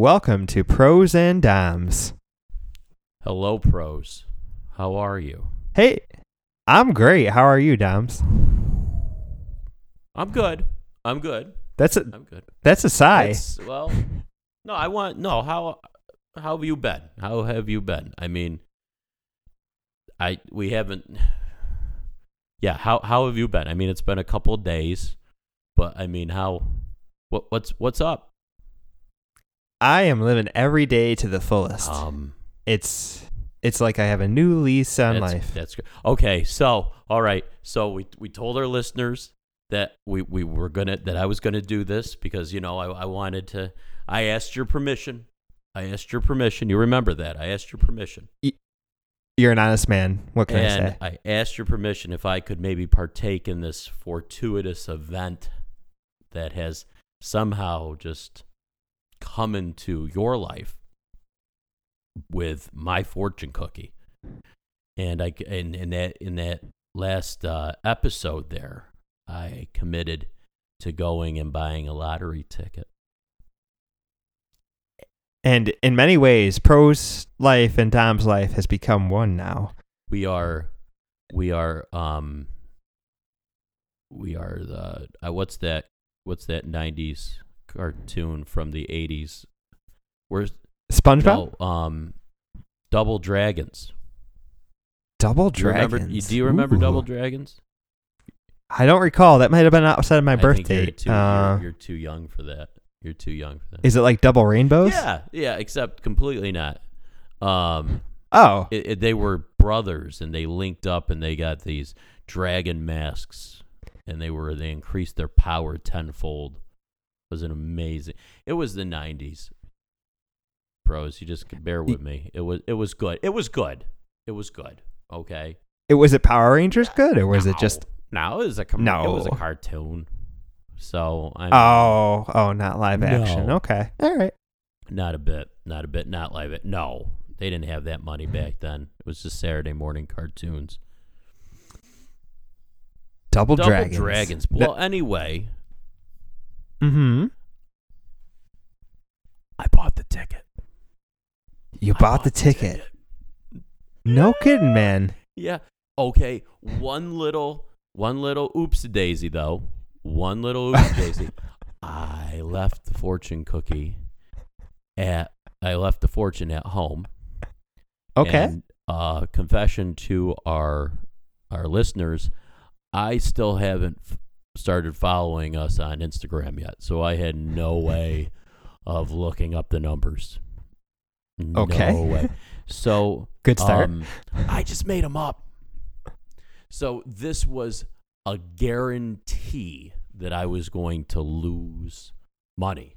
welcome to Pros and Doms. Hello, pros. How are you? Hey, I'm great. How are you, Doms? I'm good. I'm good. That's a I'm good. that's a sigh. It's- well, no, I want no. How how have you been? How have you been? I mean, I we haven't. Yeah, how how have you been? I mean, it's been a couple of days, but I mean, how what what's what's up? I am living every day to the fullest. Um, it's it's like I have a new lease on that's, life. That's good. Okay, so all right, so we we told our listeners that we we were gonna that I was gonna do this because you know I I wanted to. I asked your permission. I asked your permission. You remember that? I asked your permission, You're an honest man. What can I say? I asked your permission if I could maybe partake in this fortuitous event that has somehow just come into your life with my fortune cookie. And I and in that in that last uh, episode there, I committed to going and buying a lottery ticket. And in many ways, Pro's life and Dom's life has become one now. We are we are um we are the uh, what's that what's that 90s cartoon from the 80s where's SpongeBob, no, um double dragons. Double Do you remember, Dragons. do you remember double dragons? I don't recall. That might have been outside of my I birth think you're too, Uh, you're, you're too young for that. You're too young for that. Is it like Double Rainbows? yeah yeah except completely not. Um Oh, it, it- they were brothers and they linked up and they got these dragon masks and they were they increased their power tenfold was an amazing it was the 90s pros you just bear with me it was it was good it was good it was good okay it was it Power Rangers uh, good or was it just? no it was a com- it was a cartoon so i Oh, oh, not live action. No. Okay, all right. not a bit not a bit not live. it no they didn't have that money back then it was just saturday morning cartoons Double, Double Dragons. dragons. Well, anyway, Mm-hmm. I bought the ticket. You I bought the ticket. No kidding, man. Yeah. Okay. One little, one little oops daisy though. One little oops daisy. I left the fortune cookie at. I left the fortune at home. Okay. And, uh, confession to our our listeners, I still haven't started following us on Instagram yet, so I had no way of looking up the numbers. Okay. No way. So Good start. um, I just made them up. So this was a guarantee that I was going to lose money.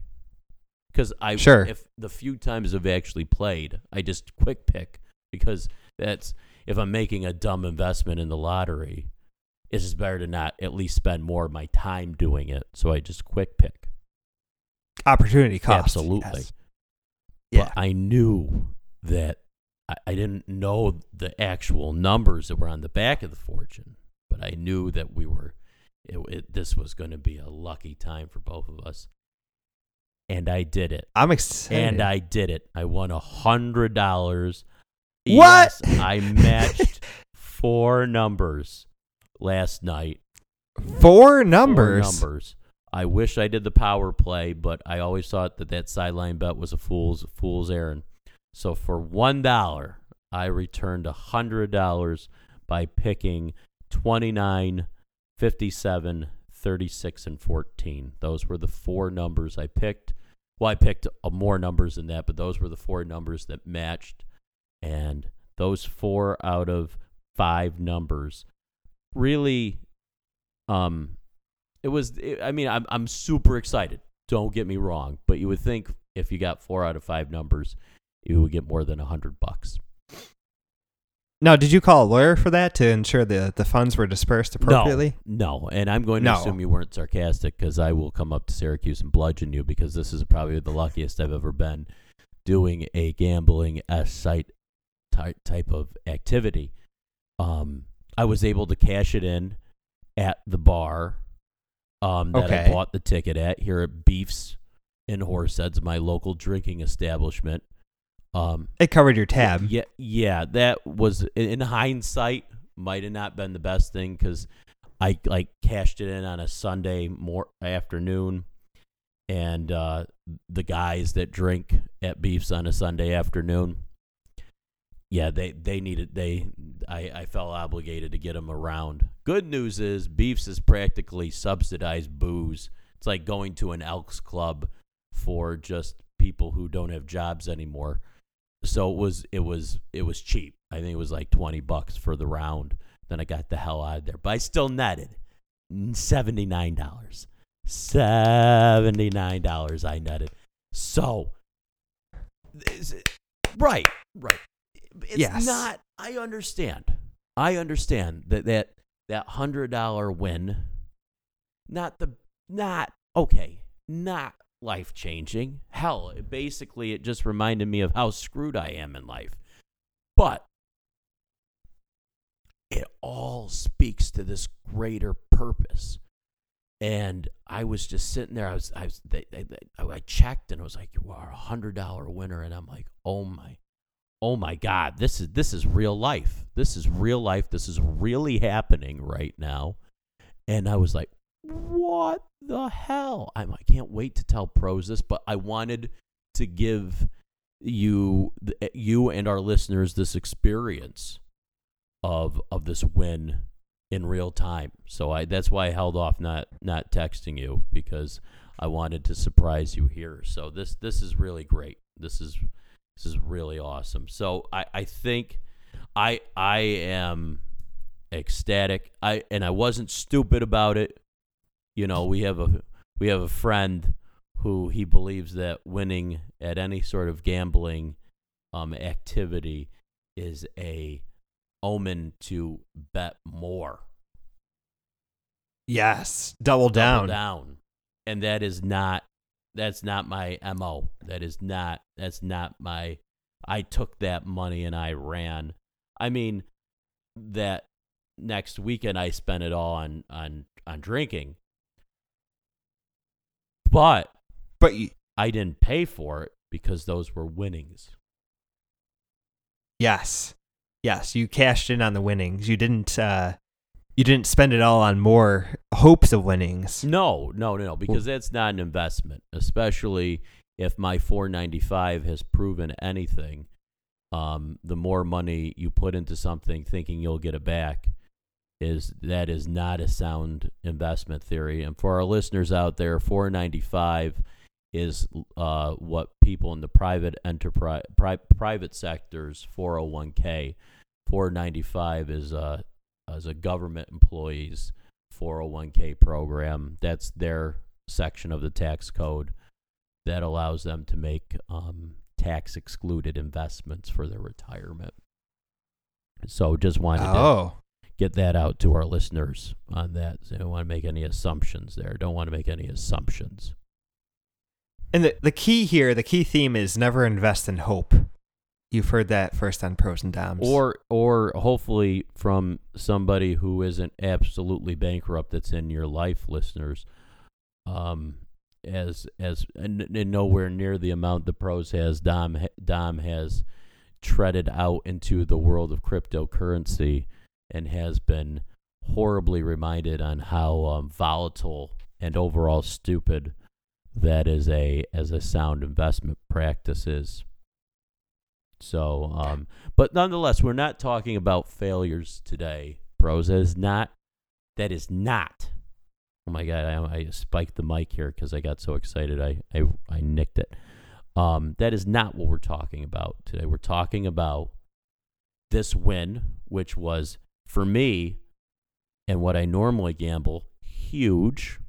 Because I, Sure. if the few times I've actually played, I just quick pick because that's if I'm making a dumb investment in the lottery, it's just better to not at least spend more of my time doing it. So I just quick pick. Opportunity cost. Absolutely. yes. Yeah. But I knew that I, I didn't know the actual numbers that were on the back of the fortune, but I knew that we were, it, it, this was going to be a lucky time for both of us. And I did it. I'm excited. And I did it. I won a hundred dollars. What? Yes, I matched four numbers last night. four numbers. Four numbers. I wish I did the power play, but I always thought that that sideline bet was a fool's fool's errand. So for one dollar, I returned a hundred dollars by picking 29, 57, 36, and 14. Those were the four numbers I picked. Well, I picked uh, more numbers than that, but those were the four numbers that matched. And those four out of five numbers really um it was it, i mean I'm, I'm super excited don't get me wrong but you would think if you got four out of five numbers you would get more than a hundred bucks Now, did you call a lawyer for that to ensure the the funds were dispersed appropriately? no no and i'm going to No. assume you weren't sarcastic because i will come up to syracuse and bludgeon you because this is probably the luckiest i've ever been doing a gambling s site type of activity um i was able to cash it in at the bar um, that I bought the ticket at here at Beefs in Horseheads, my local drinking establishment. Um, It covered your tab. yeah, yeah, that was in hindsight might have not been the best thing because I like cashed it in on a Sunday more afternoon, and uh, the guys that drink at Beefs on a Sunday afternoon, yeah, they they needed they I I felt obligated to get them around. Good news is Beefs is practically subsidized booze. It's like going to an Elks Club for just people who don't have jobs anymore so it was it was it was cheap. I think it was like twenty bucks for the round. Then I got the hell out of there, but I still netted seventy nine dollars. Seventy nine dollars I netted. So, right, right. It's Yes. not. I understand. I understand that that that hundred dollar win. Not the not okay. Not life changing. Hell, it basically, it just reminded me of how screwed I am in life. But it all speaks to this greater purpose. And I was just sitting there. I was, I was, they, they, they, I checked, and I was like, you are a hundred dollar winner, and I'm like, oh my, oh my God, this is this is real life. This is real life. This is really happening right now. And I was like, what the hell? I'm, I can't wait to tell pros this, but I wanted to give you eh, you and our listeners this experience of of this win in real time. So I that's why I held off not not texting you because I wanted to surprise you here. So this this is really great. This is this is really awesome. So I I think I I am ecstatic. I and I wasn't stupid about it you know we have a we have a friend who he believes that winning at any sort of gambling um, activity is a omen to bet more Yes. Double down. double down and that is not that's not my mo that is not that's not my i took that money and i ran i mean that next weekend i spent it all on on on drinking but But you, I didn't pay for it because those were winnings. yes. Yes, you cashed in on the winnings. You didn't uh you didn't spend it all on more hopes of winnings. No, no, no, no, because that's not an investment, especially if my 495 has proven anything. Um, the more money you put into something thinking you'll get it back is that is not a sound investment theory. And for our listeners out there, 495 is uh, what people in the private enterprise, pri- private sectors 401k. 495 is uh, as a government employees 401k program. That's their section of the tax code that allows them to make um, tax excluded investments for their retirement. So just wanted to Oh. get that out to our listeners on that. So I don't want to make any assumptions there. Don't want to make any assumptions. And the the key here, the key theme is never invest in hope. You've heard that first on pros and doms. Or or hopefully from somebody who isn't absolutely bankrupt that's in your life, listeners. Um, as as and, and nowhere near the amount the pros has Dom Dom has treaded out into the world of cryptocurrency and has been horribly reminded on how um, volatile and overall stupid that is a as a sound investment practice is. So, um, but nonetheless, we're not talking about failures today, pros. That is not. That is not. Oh my god! I, I spiked the mic here because I got so excited. I, I I nicked it. Um, that is not what we're talking about today. We're talking about this win, which was for me, and what I normally gamble, huge.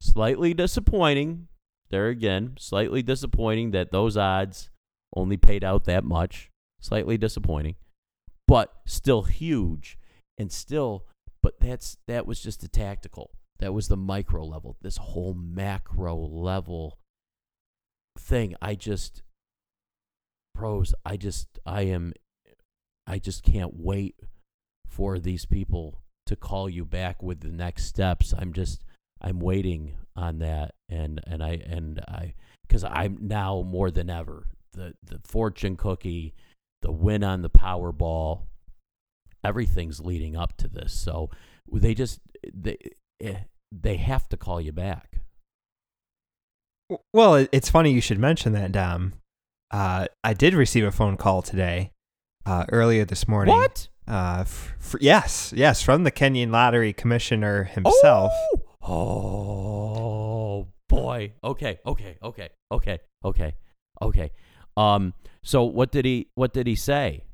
Slightly disappointing. There again, slightly disappointing that those odds only paid out that much. Slightly disappointing, but still huge, and still. But that's that was just the tactical. That was the micro level. This whole macro level thing. I just pros. I just I am. I just can't wait for these people to call you back with the next steps. I'm just I'm waiting on that and and I and I because I'm now more than ever the the fortune cookie, the win on the Powerball, everything's leading up to this. So they just they eh, they have to call you back. Well, it's funny you should mention that, Dom. Uh, I did receive a phone call today, uh, earlier this morning. What? Uh, f- f- yes, yes, from the Kenyan Lottery Commissioner himself. Oh, oh boy. Okay, okay, okay, okay, okay, okay. Um. So what did he what did he say?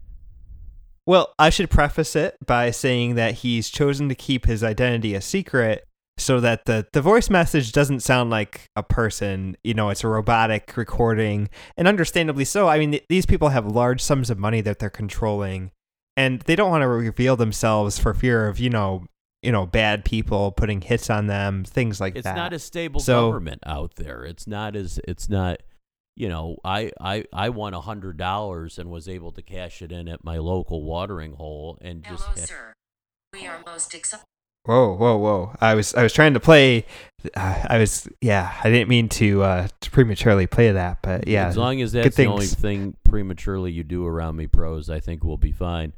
Well, I should preface it by saying that he's chosen to keep his identity a secret so that the, the voice message doesn't sound like a person. You know, it's a robotic recording, and understandably so. I mean, th- these people have large sums of money that they're controlling, and they don't want to reveal themselves for fear of, you know, you know, bad people putting hits on them, things like It's that. It's not a stable So- government out there. It's not as it's not. You know, I I I won a hundred dollars and was able to cash it in at my local watering hole and just Hello, had- sir. We are most excited. Whoa, whoa, whoa! I was I was trying to play. Uh, I was yeah. I didn't mean to uh, to prematurely play that, but yeah. As long as that's the only thing prematurely you do around me, pros, I think we'll be fine.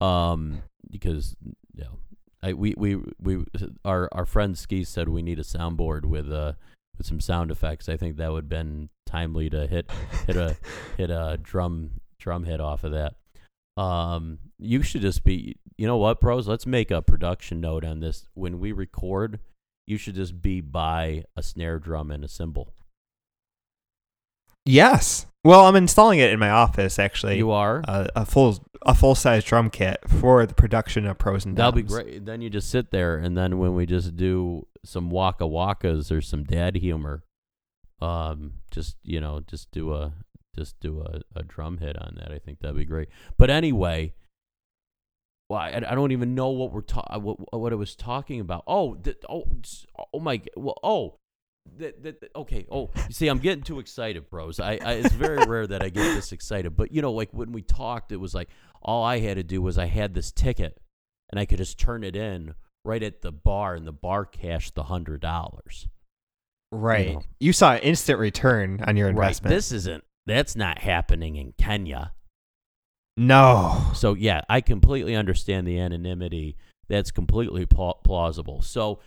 Um, because you know, I we we we our our friend Ski said we need a soundboard with uh with some sound effects. I think that would have been timely to hit hit a hit a drum drum hit off of that. Um, you should just be. You know what, pros? Let's make a production note on this. When we record, you should just be by a snare drum and a cymbal. Yes. Well, I'm installing it in my office actually. You are. uh, a full a full size drum kit for the production of pros and That'll be great. Then you just sit there, and then when we just do some waka wakas or some dad humor, um, just you know, just do a just do a, a drum hit on that. I think that'd be great. But anyway, well, I, I don't even know what we're ta- what what I was talking about. Oh, oh, oh my, well, oh. That, that, that- okay. Oh, you see, I'm getting too excited, bros. I, I it's very rare that I get this excited. But you know, like when we talked, it was like all I had to do was I had this ticket, and I could just turn it in right at the bar, and the bar cashed the hundred dollars. Right. know. You saw an instant return on your Right. investment. This isn't. That's not happening in Kenya. no. So yeah, I completely understand the anonymity. That's completely pla- plausible. So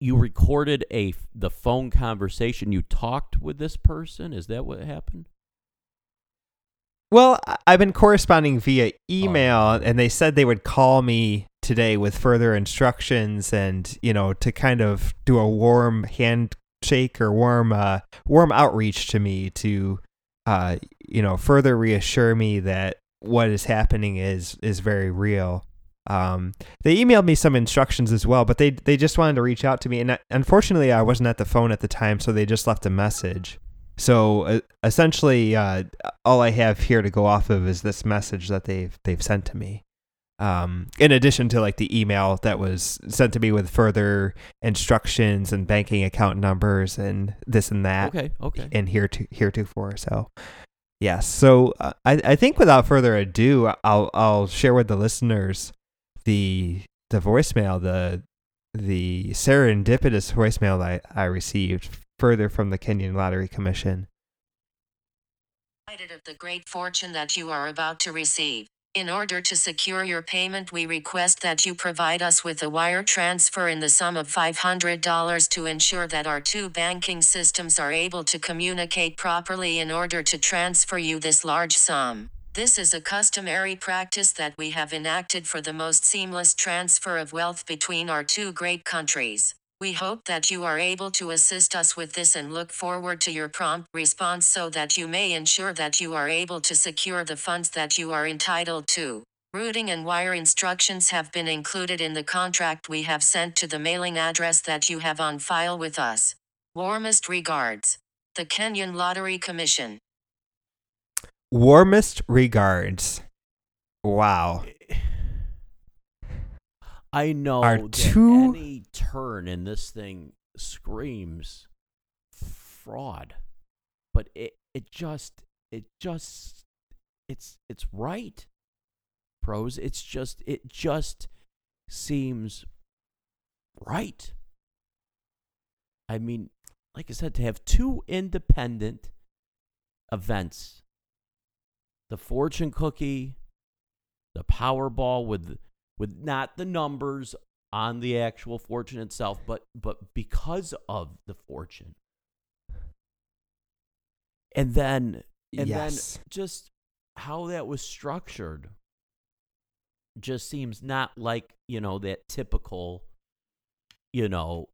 you recorded a the phone conversation. You talked with this person. Is that what happened? Well, I've been corresponding via email, Oh. and they said they would call me today with further instructions, and you know, to kind of do a warm handshake or warm, uh, warm outreach to me to, uh, you know, further reassure me that what is happening is is very real. Um, they emailed me some instructions as well, but they they just wanted to reach out to me, and I, unfortunately, I wasn't at the phone at the time, so they just left a message. So uh, essentially, uh, all I have here to go off of is this message that they've they've sent to me. Um, in addition to like the email that was sent to me with further instructions and banking account numbers and this and that, Okay. Okay. and here to heretofore. So, yes. So uh, I I think without further ado, I'll I'll share with the listeners the the voicemail the the serendipitous voicemail I I received further from the Kenyan Lottery Commission. of the great fortune that you are about to receive. In order to secure your payment, we request that you provide us with a wire transfer in the sum of $500 to ensure that our two banking systems are able to communicate properly in order to transfer you this large sum. This is a customary practice that we have enacted for the most seamless transfer of wealth between our two great countries. We hope that you are able to assist us with this and look forward to your prompt response so that you may ensure that you are able to secure the funds that you are entitled to. Routing and wire instructions have been included in the contract we have sent to the mailing address that you have on file with us. Warmest regards. The Kenyan Lottery Commission. Warmest regards. Wow. I know Are that two- any turn in this thing screams fraud, but it it just it just it's it's right, pros. It's just it just seems right. I mean, like I said, to have two independent events, the fortune cookie, the Powerball with with not the numbers on the actual fortune itself, but but because of the fortune. And then and yes. then just how that was structured just seems not like, you know, that typical you know,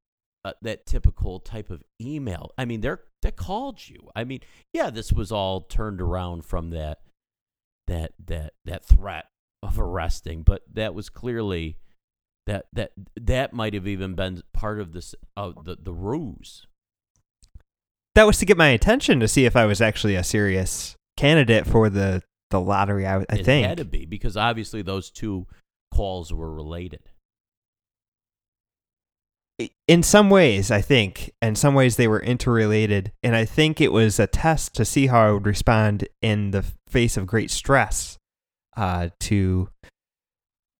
uh, that typical type of email. I mean, they're they called you. I mean, yeah, this was all turned around from that that that that threat of arresting, but that was clearly that that that might have even been part of this uh, the the ruse. that was to get my attention to see if I was actually a serious candidate for the the lottery. I, I it think. had to be because obviously those two calls were related. in some ways, I think, in some ways they were interrelated, and I think it was a test to see how I would respond in the face of great stress, uh, to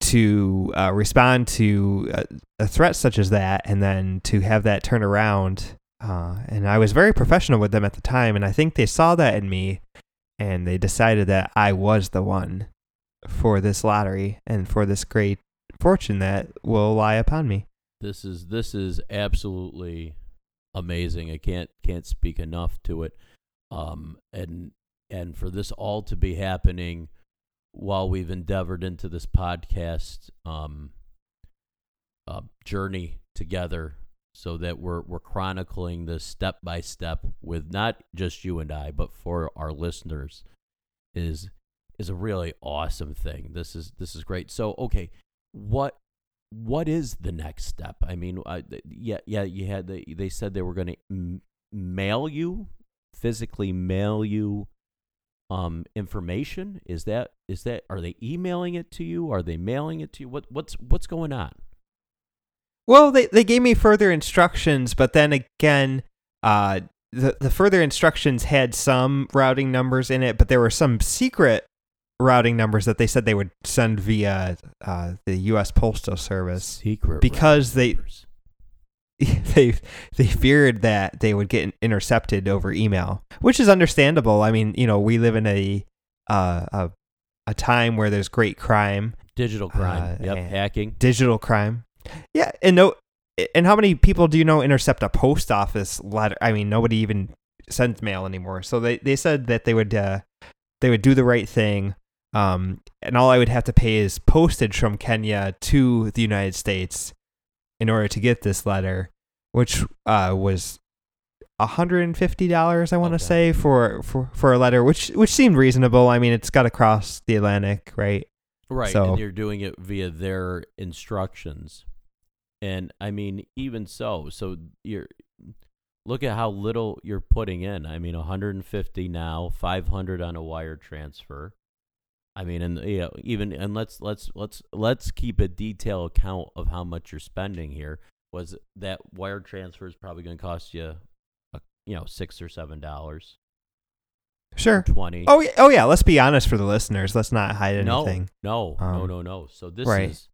to uh, respond to a, a threat such as that, and then to have that turn around. Uh, and I was very professional with them at the time, and I think they saw that in me, and they decided that I was the one for this lottery and for this great fortune that will lie upon me. This is this is absolutely amazing. I can't can't speak enough to it. Um, and and for this all to be happening while we've endeavored into this podcast um, uh, journey together, so that we're we're chronicling this step by step with not just you and I, but for our listeners, is is a really awesome thing. This is this is great. So okay, what what is the next step? I mean, I, yeah, yeah, you had the, they said they were going to m- mail you, physically mail you um information. Is that is that are they emailing it to you? Are they mailing it to you? What what's what's going on? Well, they they gave me further instructions, but then again, uh, the the further instructions had some routing numbers in it, but there were some secret routing numbers that they said they would send via uh, the U.S. Postal Service Secret because they- numbers. they they feared that they would get intercepted over email, which is understandable. I mean, you know, we live in a uh, a a time where there's great crime, digital crime. uh, yep, hacking. digital crime. Yeah, and no, and how many people do you know intercept a post office letter? I mean, nobody even sends mail anymore. So they, they said that they would uh, they would do the right thing, um, and all I would have to pay is postage from Kenya to the United States in order to get this letter, which uh, was hundred and fifty dollars. I want to Okay. say for, for for a letter, which which seemed reasonable. I mean, it's got to cross the Atlantic, right? Right, So- and you're doing it via their instructions. And I mean, even so, so you're look at how little you're putting in. I mean, 150 now, 500 on a wire transfer. I mean, and yeah, even and let's let's let's let's keep a detailed account of how much you're spending here. Was that wire transfer is probably going to cost you, a, you know, six or seven dollars, Sure. twenty. Oh yeah, oh yeah. Let's be honest for the listeners. Let's not hide anything. No, no, Um, no, no. So this right. is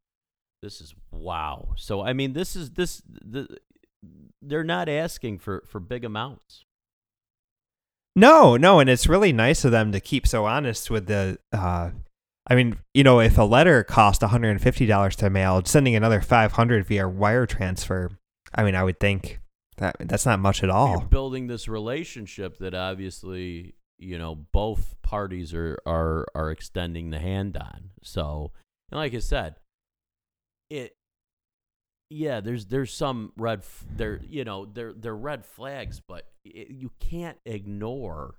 this is wow. So I mean, this is this the they're not asking for for big amounts. No, no, and it's really nice of them to keep so honest with the. Uh, I mean, you know, if a letter cost one hundred and fifty dollars to mail, sending another five hundred via wire transfer. I mean, I would think that that's not much at You're all. building this relationship that obviously you know both parties are are are extending the hand on. So, and like I said, it. Yeah, there's there's some red f- there you know there they're red flags, but it, you can't ignore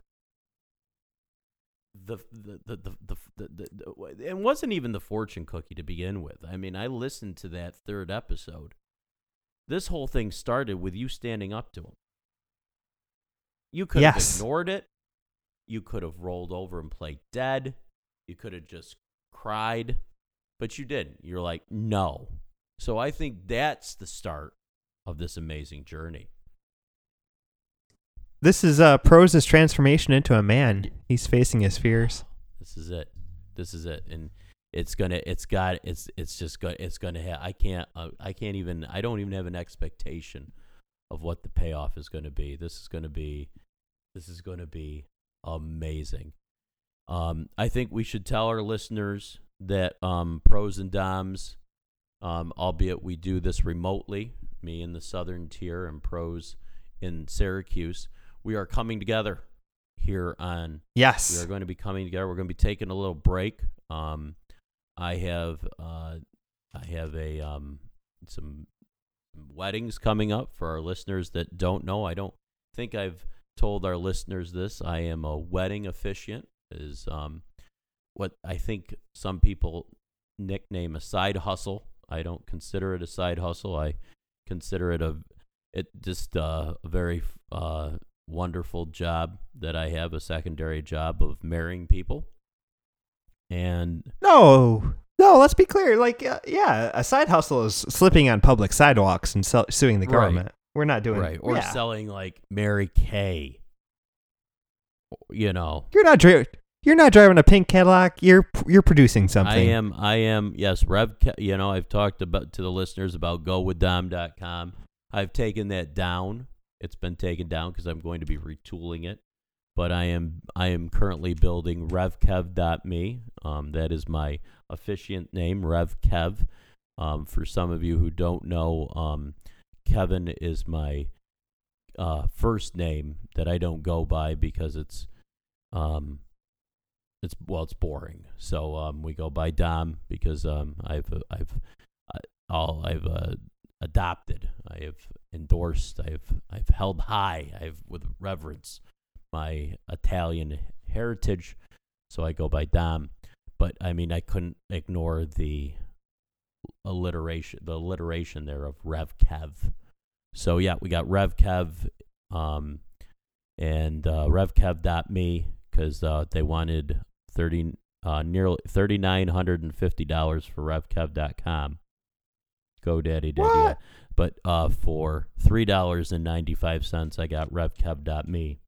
the the the the, the, the, the, the it wasn't even the fortune cookie to begin with. I mean, I listened to that third episode. This whole thing started with you standing up to him. You could have Yes. ignored it. You could have rolled over and played dead. You could have just cried, but you didn't. You're like, no. So I think that's the start of this amazing journey. This is uh, Prose's transformation into a man. He's facing his fears. This is it. This is it. And it's gonna. It's got. It's. It's just. Go, it's gonna. Ha- I can't. Uh, I can't even. I don't even have an expectation of what the payoff is going to be. This is going to be this is going to be amazing. Um, I think we should tell our listeners that um, pros and doms, um, albeit we do this remotely, me in the southern tier and pros in Syracuse, we are coming together here on Yes. we are going to be coming together. We're going to be taking a little break. Um, I have uh, I have a um, some weddings coming up for our listeners that don't know. I don't think I've told our listeners this. I am a wedding officiant. Is um, what I think some people nickname a side hustle. I don't consider it a side hustle. I consider it a it just uh, a very uh, wonderful job that I have, a secondary job of marrying people. And No. No, let's be clear. Like, uh, yeah, a side hustle is slipping on public sidewalks and sell- suing the Right. government. We're not doing right, or yeah. selling like Mary Kay. You know, You're not dri- You're not driving a pink Cadillac. You're you're producing something. I am. I am. Yes, Rev. You know, I've talked about to the listeners about GoWithDom.com. I've taken that down. It's been taken down because I'm going to be retooling it. But I am. I am currently building RevKev.me. Um, that is my officiant name, RevKev. Um, for some of you who don't know, um, Kevin is my uh, first name that I don't go by because it's um, it's well, it's boring. So um, we go by Dom because um, I've I've all I've uh, adopted, I have endorsed, I've I've held high, I've with reverence my Italian heritage. So I go by Dom. But I mean, I couldn't ignore the alliteration, the alliteration there of Rev Kev. So yeah, we got Rev Kev, um, and uh, RevKev.me because uh, they wanted thirty, uh, nearly thirty nine hundred and fifty dollars for RevKev.com. GoDaddy did yeah. But uh, for three dollars and ninety five cents, I got RevKev.me.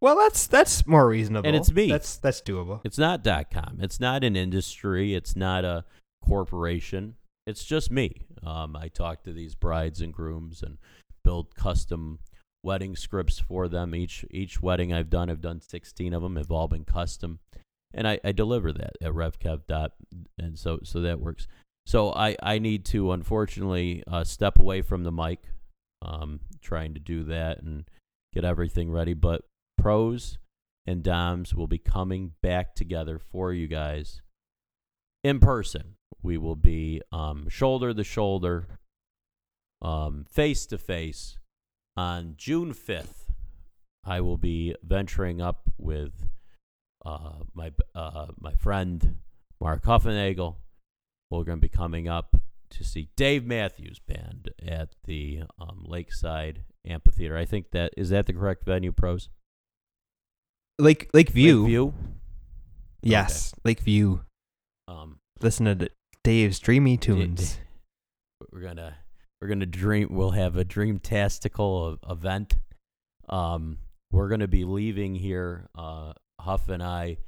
Well, that's that's more reasonable. And it's me. That's that's doable. It's not dot .com. It's not an industry. It's not a corporation. It's just me. Um, I talk to these brides and grooms and build custom wedding scripts for them. Each each wedding I've done, I've done 16 of them. Have all been custom, and I, I deliver that at RevKev. Dot, and so so that works. So I I need to unfortunately uh, step away from the mic, um, trying to do that and get everything ready. But pros and doms will be coming back together for you guys in person. We will be um, shoulder to shoulder, um, face to face on June 5th. I will be venturing up with uh, my uh, my friend Mark Huffenagel. We're going to be coming up to see Dave Matthews Band at the um, Lakeside Amphitheater. I think that is that the correct venue, pros. Lake Lakeview. Lakeview. Yes, Lakeview. Um, Listen to Dave's dreamy tunes. we're gonna we're gonna dream. We'll have a dreamtastical e- event. Um, we're gonna be leaving here. Uh, Huff and I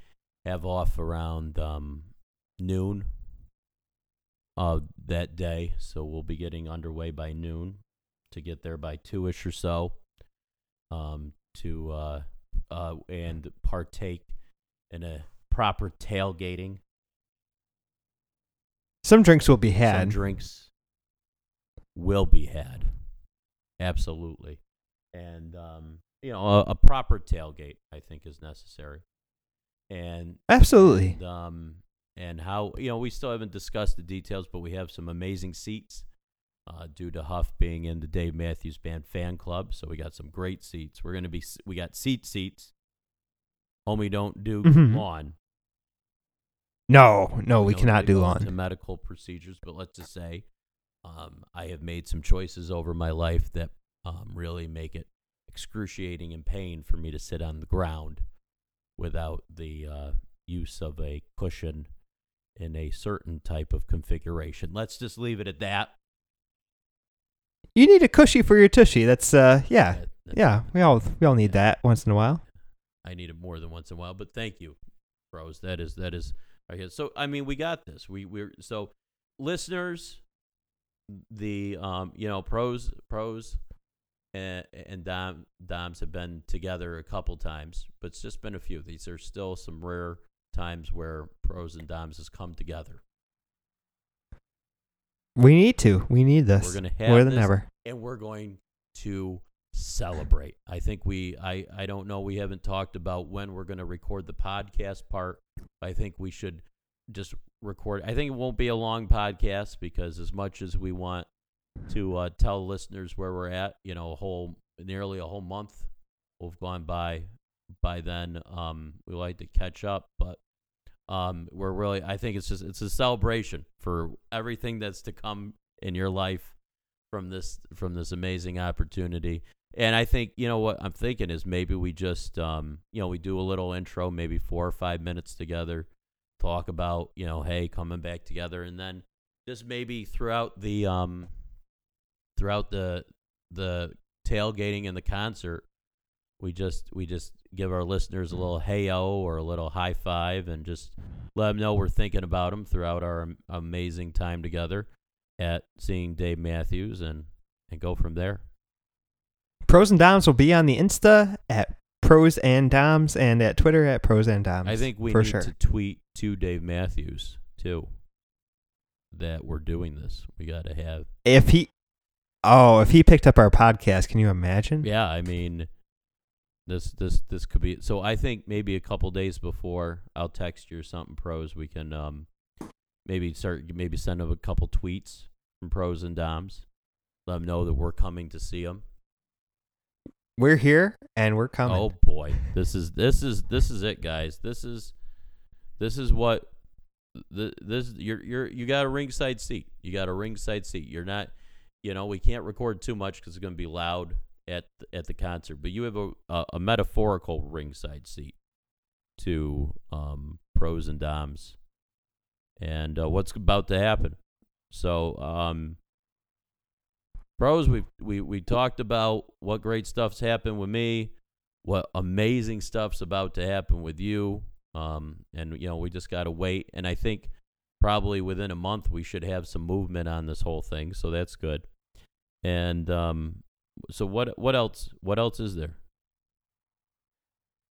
have off around um, noon. Uh, that day, so we'll be getting underway by noon to get there by two ish or so. Um, to uh, uh, and partake in a proper tailgating Some drinks will be had. some drinks will be had. Absolutely. And, um, you know, a, a proper tailgate, I think, is necessary. And, Absolutely. and, um, and how, you know, we still haven't discussed the details, but we have some amazing seats uh, due to Huff being in the Dave Matthews Band fan club. So we got some great seats. We're going to be, we got seat seats. Homie, don't do Mhm. lawn. No, no, we know, cannot do lawn. medical procedures, but let's just say um, I have made some choices over my life that um, really make it excruciating and pain for me to sit on the ground without the uh, use of a cushion in a certain type of configuration. Let's just leave it at that. You need a cushy for your tushy. That's uh, yeah, That- that- yeah. We all we all need that once in a while. I need it more than once in a while, but thank you, bros. That is that is okay. So I mean, we got this. We we're so listeners. The um, you know pros pros and and Dom Doms have been together a couple times, but it's just been a few. Of these are still some rare times where pros and Doms has come together. We need to. We need this. We're gonna have more than ever. and we're going to celebrate. I think we I I don't know we haven't talked about when we're going to record the podcast part. I think we should just record. I think it won't be a long podcast because as much as we want to uh, tell listeners where we're at, you know, a whole nearly a whole month will have gone by by then. Um, we like to catch up, but um, we're really. I think it's just it's a celebration for everything that's to come in your life from this from this amazing opportunity. And I think you know what I'm thinking is maybe we just um, you know we do a little intro, maybe four or five minutes together, talk about you know hey coming back together, and then just maybe throughout the um throughout the the tailgating and the concert, we just we just give our listeners a little heyo or a little high five and just let them know we're thinking about them throughout our amazing time together at seeing Dave Matthews and and go from there. Pros and Doms will be on the Insta at Pros and Doms and at Twitter at Pros and Doms. I think we for need sure. to tweet to Dave Matthews too that we're doing this. We got to have if he, oh, if he picked up our podcast, can you imagine? Yeah, I mean, this this this could be. So I think maybe a couple days before, I'll text you or something. Pros, we can um maybe start maybe send them a couple tweets from pros and doms. Let them know that we're coming to see them. We're here and we're coming. Oh boy, this is this is this is it, guys. This is this is what the this you're you're you got a ringside seat. You got a ringside seat. You're not, you know, we can't record too much because it's going to be loud at at the concert. But you have a a, a metaphorical ringside seat to um, pros and doms, and uh, what's about to happen. So, um, pros, we we we talked about what great stuff's happened with me, what amazing stuff's about to happen with you. Um, and you know, we just gotta wait. And I think probably within a month we should have some movement on this whole thing. So that's good. And um, so what what else what else is there?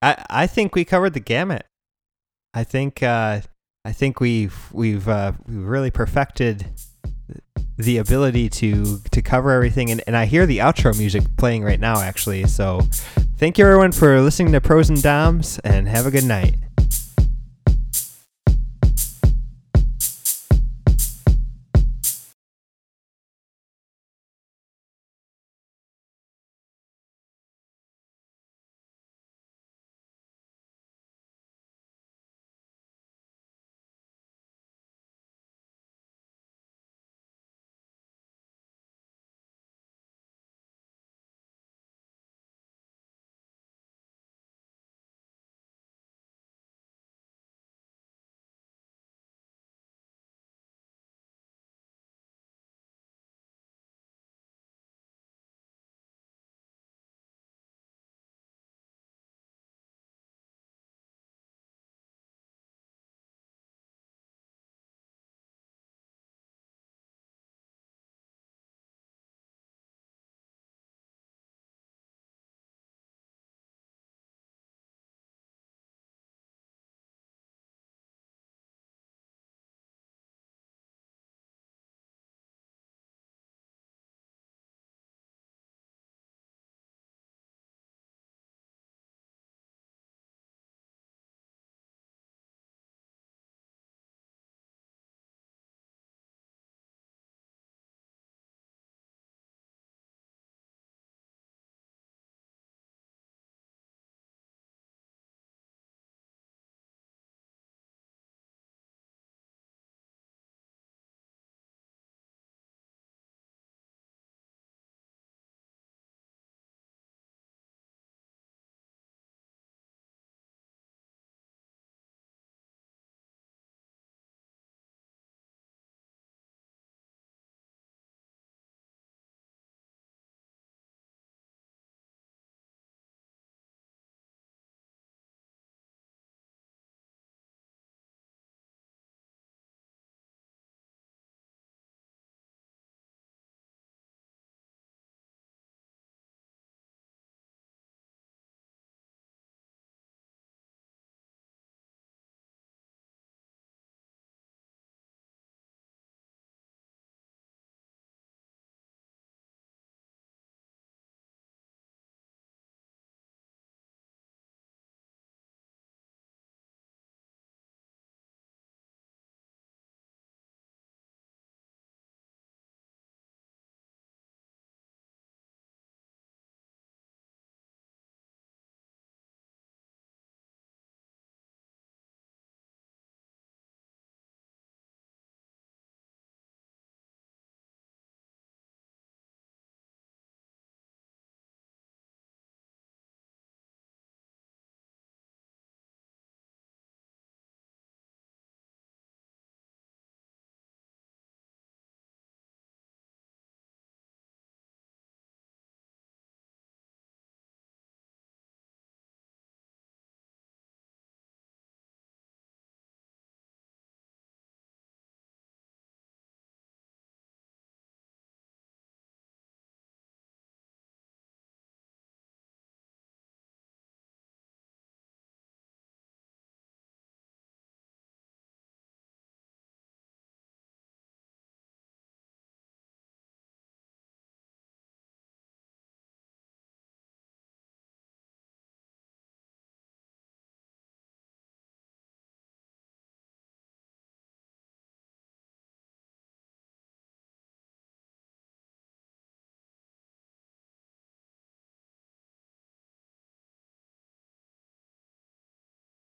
I I think we covered the gamut. I think uh, I think we've we've uh, we've really perfected the ability to to cover everything, and, and I hear the outro music playing right now, actually. So, thank you everyone for listening to Pros and Doms, and have a good night.